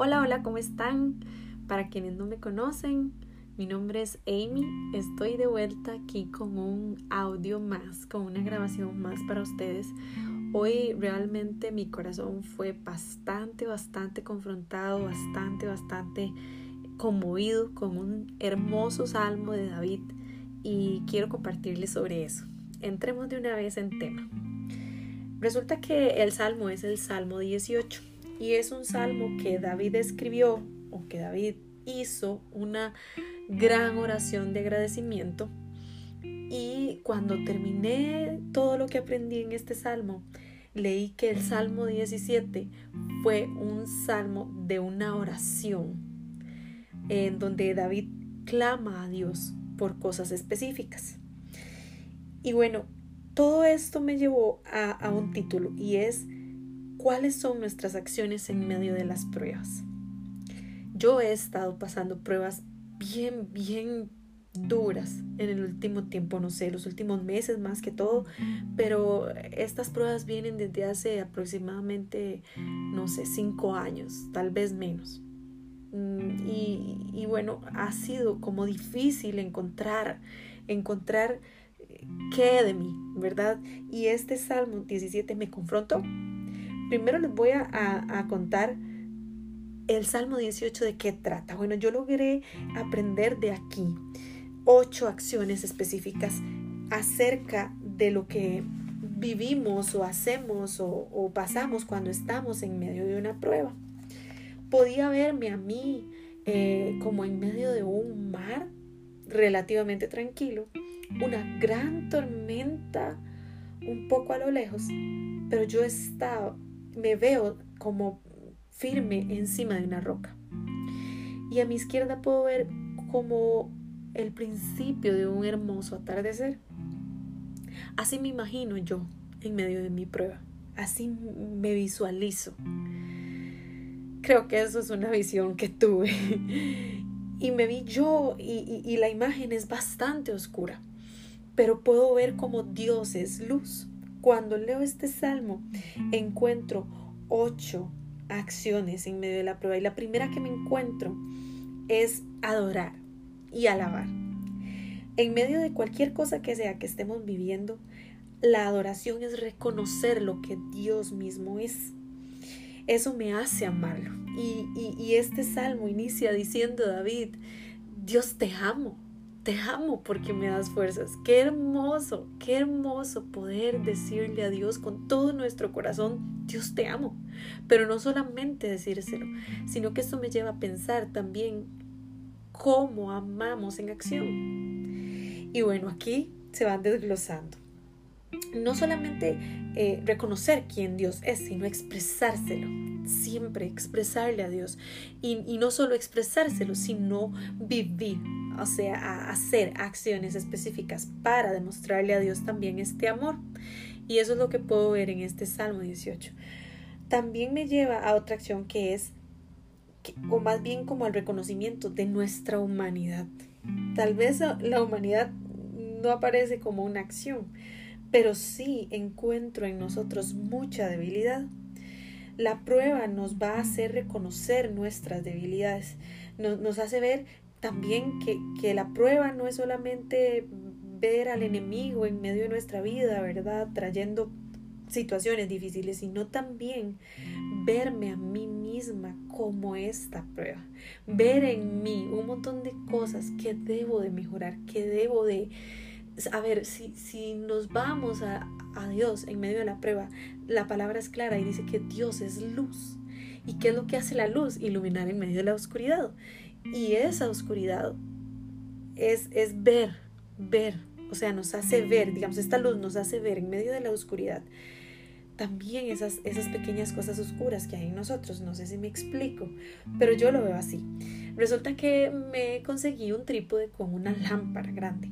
Hola, hola, ¿cómo están? Para quienes no me conocen, mi nombre es Amy. Estoy de vuelta aquí con un audio más, con una grabación más para ustedes. Hoy realmente mi corazón fue bastante, bastante confrontado, bastante, bastante conmovido con un hermoso salmo de David y quiero compartirles sobre eso. Entremos de una vez en tema. Resulta que el salmo es el Salmo 18 y es un salmo que David escribió o que David hizo una gran oración de agradecimiento. Y cuando terminé todo lo que aprendí en este salmo, leí que el Salmo 17 fue un salmo de una oración en donde David clama a Dios por cosas específicas. Y bueno, todo esto me llevó a, a un título y es cuáles son nuestras acciones en medio de las pruebas. Yo he estado pasando pruebas bien, bien duras en el último tiempo, no sé, los últimos meses más que todo, pero estas pruebas vienen desde hace aproximadamente, no sé, cinco años, tal vez menos. Mm, y, bueno, ha sido como difícil encontrar, encontrar eh, qué de mí, ¿verdad? Y este Salmo 17 me confrontó Primero les voy a, contar el Salmo 18 de qué trata. Bueno, yo logré aprender de aquí ocho acciones específicas acerca de lo que vivimos o hacemos o, pasamos cuando estamos en medio de una prueba. Podía verme a mí eh, como en medio de un mar relativamente tranquilo, una gran tormenta un poco a lo lejos, pero yo estaba me veo como firme encima de una roca. Y a mi izquierda puedo ver como el principio de un hermoso atardecer. Así me imagino yo en medio de mi prueba. Así me visualizo. Creo que eso es una visión que tuve. Y me vi yo y, y la imagen es bastante oscura. Pero puedo ver como Dios es luz. Cuando leo este salmo, encuentro ocho acciones en medio de la prueba. Y la primera que me encuentro es adorar y alabar. En medio de cualquier cosa que sea que estemos viviendo, la adoración es reconocer lo que Dios mismo es. Eso me hace amarlo. Y, y este salmo inicia diciendo David, Dios te amo, te amo porque me das fuerzas. Qué hermoso, qué hermoso poder decirle a Dios con todo nuestro corazón, Dios te amo. Pero no solamente decírselo, sino que esto me lleva a pensar también cómo amamos en acción. Y bueno, aquí se van desglosando. No solamente eh, reconocer quién Dios es, sino expresárselo. Siempre expresarle a Dios. Y, y no solo expresárselo, sino vivir o sea, a hacer acciones específicas para demostrarle a Dios también este amor. Y eso es lo que puedo ver en este Salmo 18. También me lleva a otra acción que es, o más bien como al reconocimiento de nuestra humanidad. Tal vez la humanidad no aparece como una acción, pero sí encuentro en nosotros mucha debilidad. La prueba nos va a hacer reconocer nuestras debilidades, nos, nos hace ver también que, la prueba no es solamente ver al enemigo en medio de nuestra vida, ¿verdad? Trayendo situaciones difíciles, sino también verme a mí misma como esta prueba. Ver en mí un montón de cosas que debo de mejorar, que debo de... A ver, si, si nos vamos a, a Dios en medio de la prueba, la palabra es clara y dice que Dios es luz. ¿Y qué es lo que hace la luz? Iluminar en medio de la oscuridad. Y esa oscuridad es, es ver, ver, o sea, nos hace ver, digamos, esta luz nos hace ver en medio de la oscuridad también esas, esas pequeñas cosas oscuras que hay en nosotros. No sé si me explico, pero yo lo veo así. Resulta que me conseguí un trípode con una lámpara grande.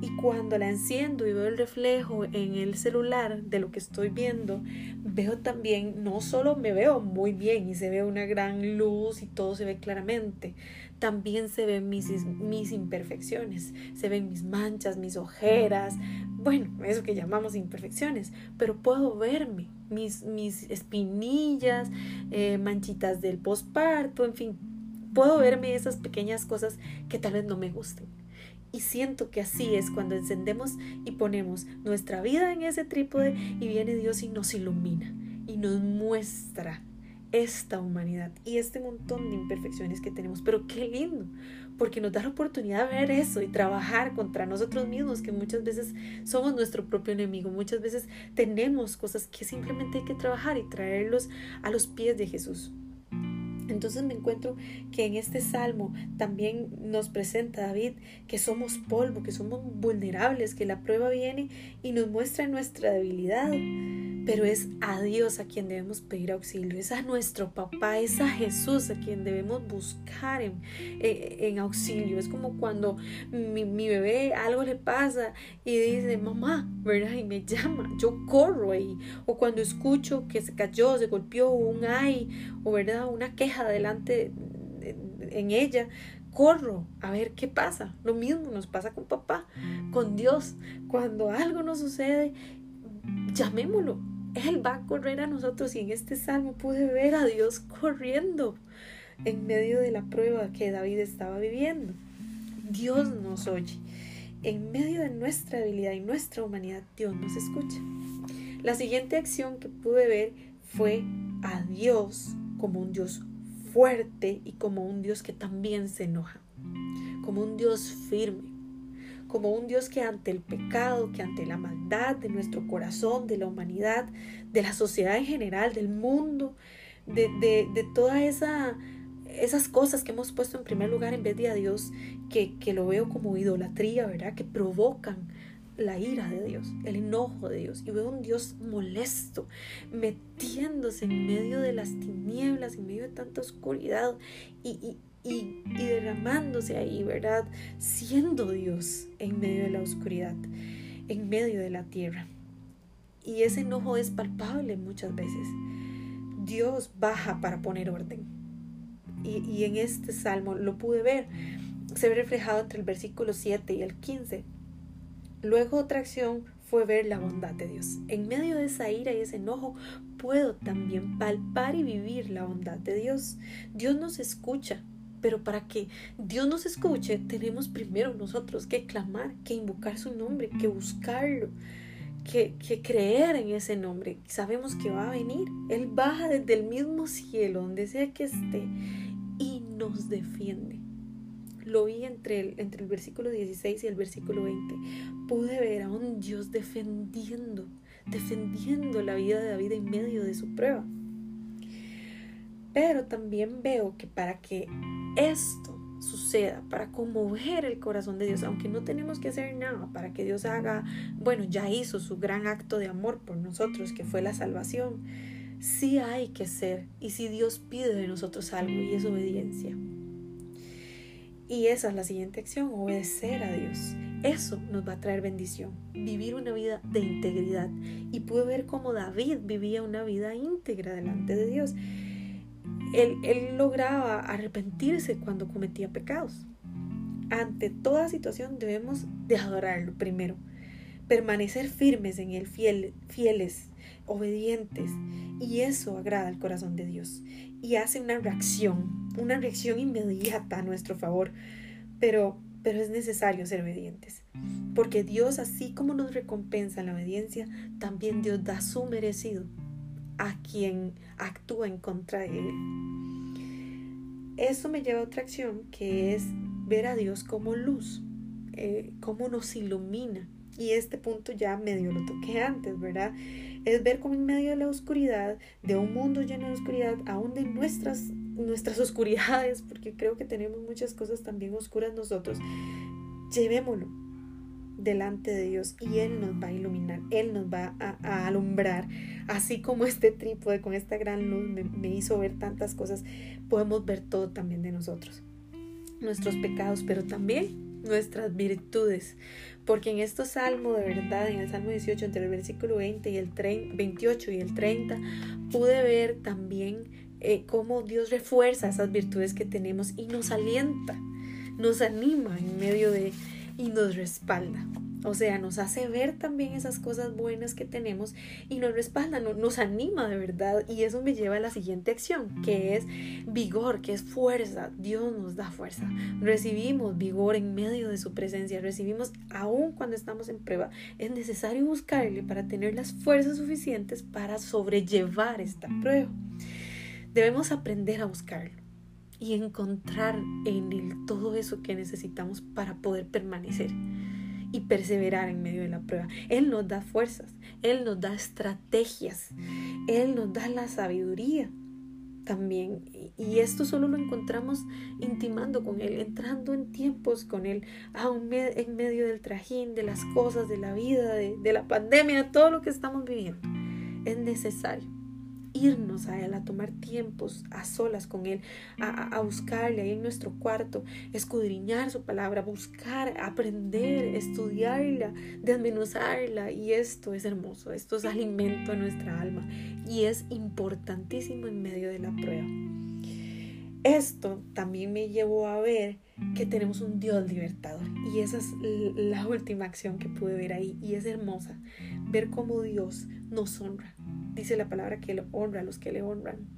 Y cuando la enciendo y veo el reflejo en el celular de lo que estoy viendo, veo también, no solo me veo muy bien y se ve una gran luz y todo se ve claramente, también se ven mis, mis imperfecciones, se ven mis manchas, mis ojeras, bueno, eso que llamamos imperfecciones, pero puedo verme, mis, mis espinillas, eh, manchitas del posparto, en fin, puedo verme esas pequeñas cosas que tal vez no me gusten. Y siento que así es cuando encendemos y ponemos nuestra vida en ese trípode y viene Dios y nos ilumina y nos muestra esta humanidad y este montón de imperfecciones que tenemos. Pero qué lindo, porque nos da la oportunidad de ver eso y trabajar contra nosotros mismos, que muchas veces somos nuestro propio enemigo. Muchas veces tenemos cosas que simplemente hay que trabajar y traerlos a los pies de Jesús. Entonces me encuentro que en este salmo también nos presenta David que somos polvo, que somos vulnerables, que la prueba viene y nos muestra nuestra debilidad. Pero es a Dios a quien debemos pedir auxilio, es a nuestro papá, es a Jesús a quien debemos buscar en, en, auxilio. Es como cuando mi, mi, bebé algo le pasa y dice, mamá, ¿verdad? Y me llama, yo corro ahí. O cuando escucho que se cayó, se golpeó, un ay, o verdad, una queja adelante en ella, corro a ver qué pasa. Lo mismo nos pasa con papá, con Dios. Cuando algo nos sucede, llamémoslo. Él va a correr a nosotros y en este salmo pude ver a Dios corriendo en medio de la prueba que David estaba viviendo. Dios nos oye. En medio de nuestra debilidad y nuestra humanidad, Dios nos escucha. La siguiente acción que pude ver fue a Dios como un Dios fuerte y como un Dios que también se enoja, como un Dios firme, como un Dios que ante el pecado, que ante la maldad de nuestro corazón, de la humanidad, de la sociedad en general, del mundo, de, de, todas esa, esas cosas que hemos puesto en primer lugar en vez de a Dios, que, que lo veo como idolatría, ¿verdad? Que provocan la ira de Dios, el enojo de Dios. Y veo un Dios molesto, metiéndose en medio de las tinieblas, en medio de tanta oscuridad y, y, derramándose ahí, ¿verdad? Siendo Dios en medio de la oscuridad, en medio de la tierra. Y ese enojo es palpable muchas veces. Dios baja para poner orden. Y, en este salmo lo pude ver. Se ve reflejado entre el versículo 7 y el 15 Luego otra acción fue ver la bondad de Dios. En medio de esa ira y ese enojo puedo también palpar y vivir la bondad de Dios. Dios nos escucha, pero para que Dios nos escuche tenemos primero nosotros que clamar, que invocar su nombre, que buscarlo. Que, que, creer en ese nombre. Sabemos que va a venir. Él baja desde el mismo cielo, donde sea que esté, nos defiende lo vi entre el, entre el versículo 16 y el versículo 20. Pude ver a un Dios defendiendo, defendiendo la vida de David en medio de su prueba. Pero también veo que para que esto suceda, para conmover el corazón de Dios, aunque no tenemos que hacer nada para que Dios haga, bueno, ya hizo su gran acto de amor por nosotros, que fue la salvación, sí hay que ser, y si Dios pide de nosotros algo, y es obediencia. Y esa es la siguiente acción, obedecer a Dios. Eso nos va a traer bendición, vivir una vida de integridad. Y pude ver cómo David vivía una vida íntegra delante de Dios. Él, él lograba arrepentirse cuando cometía pecados. Ante toda situación debemos de adorarlo primero, permanecer firmes en él, fieles, obedientes. Y eso agrada al corazón de Dios y hace una reacción, una reacción inmediata a nuestro favor. Pero, pero es necesario ser obedientes. Porque Dios, así como nos recompensa en la obediencia, también Dios da su merecido a quien actúa en contra de Él. Eso me lleva a otra acción que es ver a Dios como luz, eh, cómo nos ilumina. Y este punto ya medio lo toqué antes, ¿verdad? es ver cómo en medio de la oscuridad, de un mundo lleno de oscuridad, aún de nuestras, nuestras oscuridades, porque creo que tenemos muchas cosas también oscuras nosotros, llevémoslo delante de Dios y Él nos va a iluminar, Él nos va a, alumbrar, así como este trípode con esta gran luz me, me hizo ver tantas cosas, podemos ver todo también de nosotros, nuestros pecados, pero también nuestras virtudes. Porque en estos salmos, de verdad, en el Salmo 18, entre el versículo 20 y el 28 y el 30, pude ver también eh, cómo Dios refuerza esas virtudes que tenemos y nos alienta, nos anima en medio de y nos respalda. O sea, nos hace ver también esas cosas buenas que tenemos y nos respalda, nos anima de verdad. Y eso me lleva a la siguiente acción, que es vigor, que es fuerza. Dios nos da fuerza. Recibimos vigor en medio de su presencia. Recibimos aún cuando estamos en prueba. Es necesario buscarle para tener las fuerzas suficientes para sobrellevar esta prueba. Debemos aprender a buscarlo y encontrar en él todo eso que necesitamos para poder permanecer y perseverar en medio de la prueba. Él nos da fuerzas, Él nos da estrategias, Él nos da la sabiduría también. Y esto solo lo encontramos intimando con Él, entrando en tiempos con Él, aún en medio del trajín, de las cosas, de la vida, de, de la pandemia, de todo lo que estamos viviendo. Es necesario irnos a Él, a tomar tiempos a solas con Él, a, buscarle ahí en nuestro cuarto, escudriñar su palabra, buscar, aprender, estudiarla, desmenuzarla. Y esto es hermoso, esto es alimento a nuestra alma y es importantísimo en medio de la prueba. Esto también me llevó a ver que tenemos un Dios libertador. Y esa es la última acción que pude ver ahí. Y es hermosa. Ver cómo Dios nos honra dice la palabra que Él honra a los que le honran.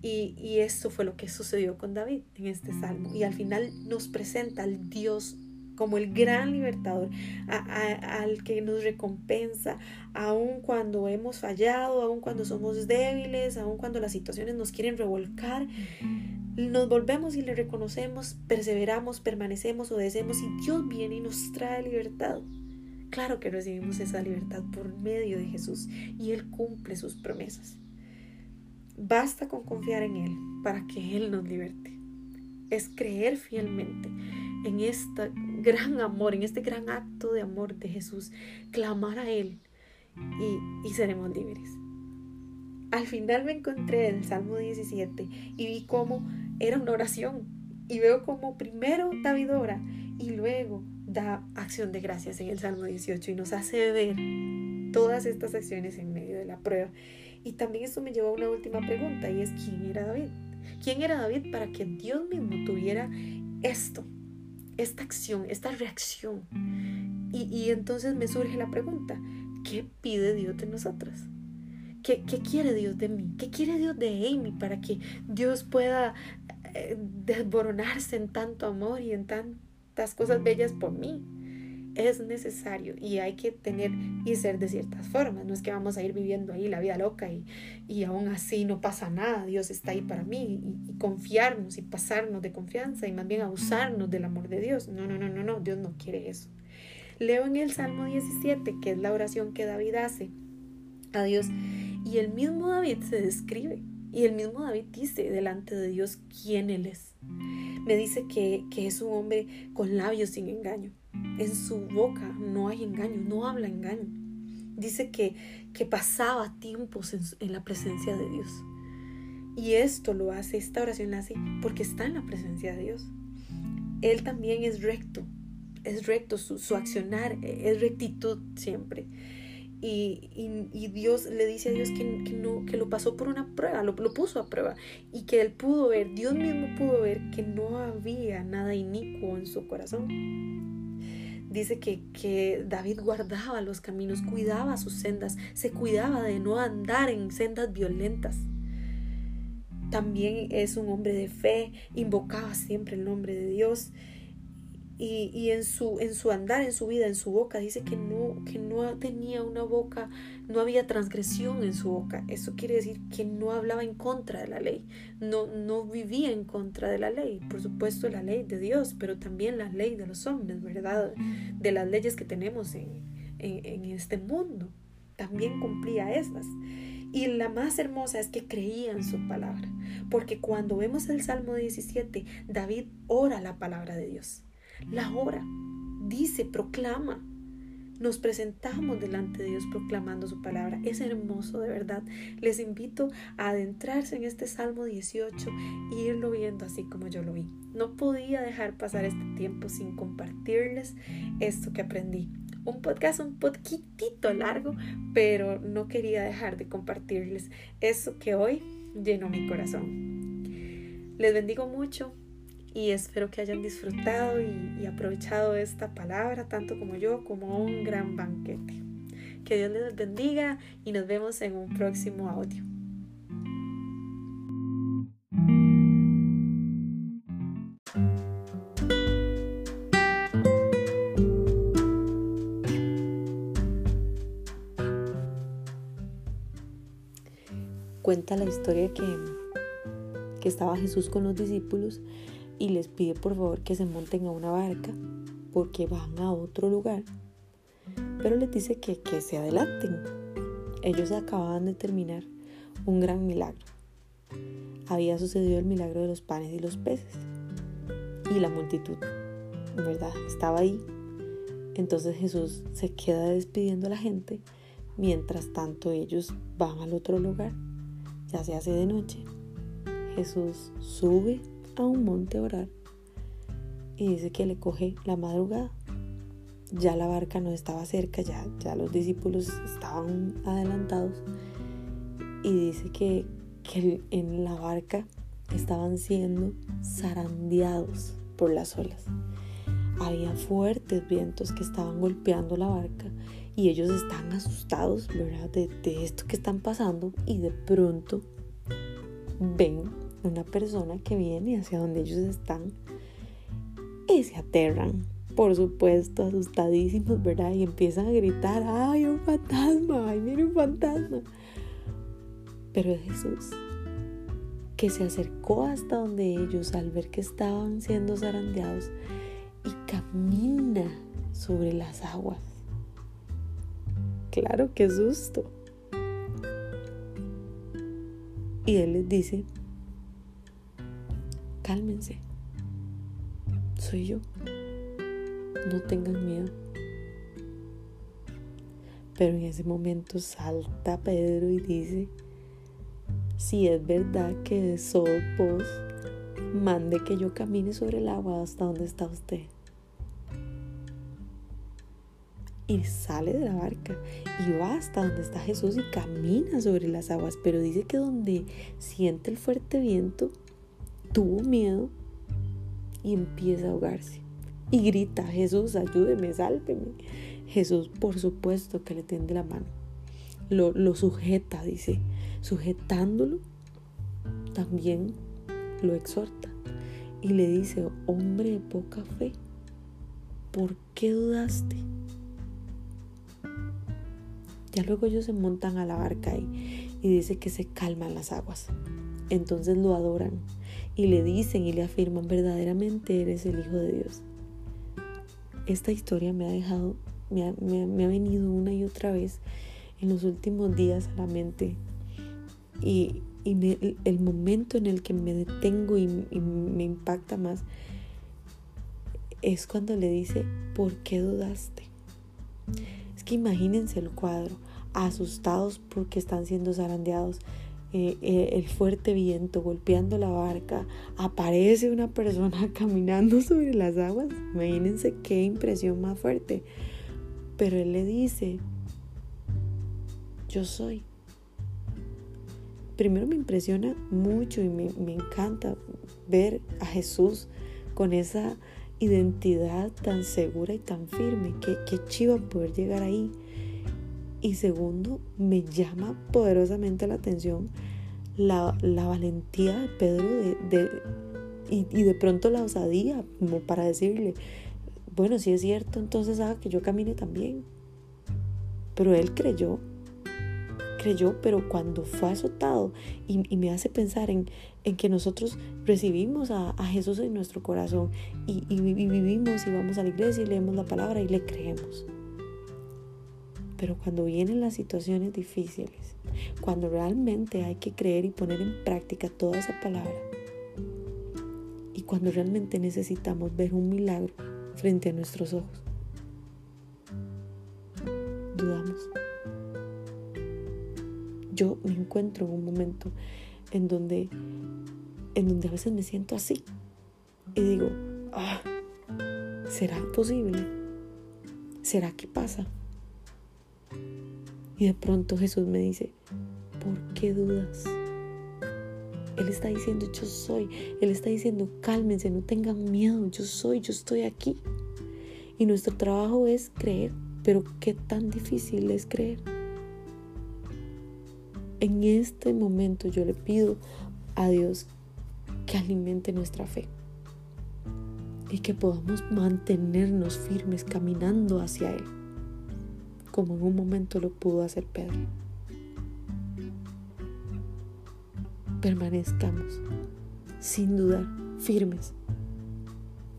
Y, y esto fue lo que sucedió con David en este salmo. Y al final nos presenta al Dios como el gran libertador, al que nos recompensa, aun cuando hemos fallado, aun cuando somos débiles, aun cuando las situaciones nos quieren revolcar. Nos volvemos y le reconocemos, perseveramos, permanecemos, obedecemos y Dios viene y nos trae libertad. Claro que recibimos esa libertad por medio de Jesús y Él cumple sus promesas. Basta con confiar en Él para que Él nos liberte. Es creer fielmente en este gran amor, en este gran acto de amor de Jesús, clamar a Él y, y seremos libres. Al final me encontré en el Salmo 17 y vi cómo era una oración. Y veo como primero David ora y luego da acción de gracias en el Salmo 18 y nos hace ver todas estas acciones en medio de la prueba. Y también esto me lleva a una última pregunta y es ¿quién era David? ¿Quién era David para que Dios mismo tuviera esto, esta acción, esta reacción? Y, y entonces me surge la pregunta, ¿qué pide Dios de nosotras? ¿Qué, ¿Qué, quiere Dios de mí? ¿Qué quiere Dios de Amy para que Dios pueda eh, desboronarse en tanto amor y en cosas bellas por mí. Es necesario y hay que tener y ser de ciertas formas. No es que vamos a ir viviendo ahí la vida loca y, y aún así no pasa nada. Dios está ahí para mí y, confiarnos y pasarnos de confianza y más bien abusarnos del amor de Dios. No, no, no, no, no. Dios no quiere eso. Leo en el Salmo 17, que es la oración que David hace a Dios. Y el mismo David se describe. Y el mismo David dice delante de Dios quién Él es me dice que, es un hombre con labios sin engaño. En su boca no hay engaño, no habla engaño. Dice que, que pasaba tiempos en, la presencia de Dios. Y esto lo hace, esta oración la hace porque está en la presencia de Dios. Él también es recto, es recto, su, su accionar es rectitud siempre. Y, Dios le dice a Dios que, no, que lo pasó por una prueba, lo, lo, puso a prueba y que él pudo ver, Dios mismo pudo ver que no había nada inicuo en su corazón. Dice que, que David guardaba los caminos, cuidaba sus sendas, se cuidaba de no andar en sendas violentas. También es un hombre de fe, invocaba siempre el nombre de Dios y, en, su, en su andar, en su vida, en su boca, dice que no, que no tenía una boca, no había transgresión en su boca. Eso quiere decir que no hablaba en contra de la ley, no, no vivía en contra de la ley. Por supuesto, la ley de Dios, pero también la ley de los hombres, ¿verdad? De las leyes que tenemos en, en, este mundo. También cumplía esas. Y la más hermosa es que creía en su palabra, porque cuando vemos el Salmo 17, David ora la palabra de Dios la hora. Dice, proclama. Nos presentamos delante de Dios proclamando su palabra. Es hermoso, de verdad. Les invito a adentrarse en este Salmo 18 e irlo viendo así como yo lo vi. No podía dejar pasar este tiempo sin compartirles esto que aprendí. Un podcast un poquitito largo, pero no quería dejar de compartirles eso que hoy llenó mi corazón. Les bendigo mucho y espero que hayan disfrutado y, aprovechado esta palabra tanto como yo como un gran banquete. Que Dios les bendiga y nos vemos en un próximo audio. cuenta la historia que, que estaba Jesús con los discípulos y les pide por favor que se monten a una barca porque van a otro lugar. Pero les dice que, que se adelanten. Ellos acababan de terminar un gran milagro. Había sucedido el milagro de los panes y los peces. Y la multitud, ¿verdad? Estaba ahí. Entonces Jesús se queda despidiendo a la gente. Mientras tanto ellos van al otro lugar ya se hace de noche, Jesús sube a un monte a orar y dice que le coge la madrugada. Ya la barca no estaba cerca, ya, ya los discípulos estaban adelantados y dice que, que en la barca estaban siendo zarandeados por las olas. Había fuertes vientos que estaban golpeando la barca y ellos están asustados, ¿verdad? De, esto que están pasando y de pronto ven una persona que viene hacia donde ellos están y se aterran, por supuesto, asustadísimos, ¿verdad? Y empiezan a gritar, ¡ay, un fantasma! ¡Ay, mire un fantasma! Pero es Jesús que se acercó hasta donde ellos al ver que estaban siendo zarandeados y camina sobre las aguas claro, qué susto. Y él les dice, cálmense, soy yo, no tengan miedo. Pero en ese momento salta Pedro y dice, si es verdad que sos vos, mande que yo camine sobre el agua hasta donde está usted. y sale de la barca y va hasta donde está Jesús y camina sobre las aguas. Pero dice que donde siente el fuerte viento, tuvo miedo y empieza a ahogarse. Y grita, Jesús, ayúdeme, sálveme. Jesús, por supuesto que le tiende la mano. Lo, lo sujeta, dice. Sujetándolo, también lo exhorta. Y le dice, hombre de poca fe, ¿por qué dudaste? Ya luego ellos se montan a la barca y, y dice que se calman las aguas. Entonces lo adoran y le dicen y le afirman verdaderamente eres el Hijo de Dios. Esta historia me ha dejado, me ha, venido una y otra vez en los últimos días a la mente y, el momento en el que me detengo y, y me impacta más es cuando le dice, ¿por qué dudaste? imagínense el cuadro, asustados porque están siendo zarandeados. Eh, eh, el fuerte viento golpeando la barca, aparece una persona caminando sobre las aguas. Imagínense qué impresión más fuerte. Pero él le dice, yo soy. Primero me impresiona mucho y me, me encanta ver a Jesús con esa identidad tan segura y tan firme. que qué chiva poder llegar ahí. Y segundo, me llama poderosamente la atención la, valentía de Pedro de, y, y, de pronto la osadía, como para decirle, bueno, si es cierto, entonces haga que yo camine también. Pero él creyó creyó, pero cuando fue azotado y, me hace pensar en, en, que nosotros recibimos a, Jesús en nuestro corazón y, y, vivimos y vamos a la iglesia y leemos la palabra y le creemos. Pero cuando vienen las situaciones difíciles, cuando realmente hay que creer y poner en práctica toda esa palabra, y cuando realmente necesitamos ver un milagro frente a nuestros ojos, dudamos yo me encuentro en un momento en donde, en donde a veces me siento así y digo, ah, ¿será posible? ¿Será que pasa? Y de pronto Jesús me dice, ¿por qué dudas? Él está diciendo, yo soy. Él está diciendo, cálmense, no tengan miedo, yo soy, yo estoy aquí. Y nuestro trabajo es creer, pero qué tan difícil es creer. En este momento yo le pido a Dios que alimente nuestra fe y que podamos mantenernos firmes caminando hacia Él, como en un momento lo pudo hacer Pedro. Permanezcamos sin dudar firmes,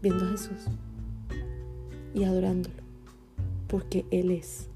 viendo a Jesús y adorándolo, porque Él es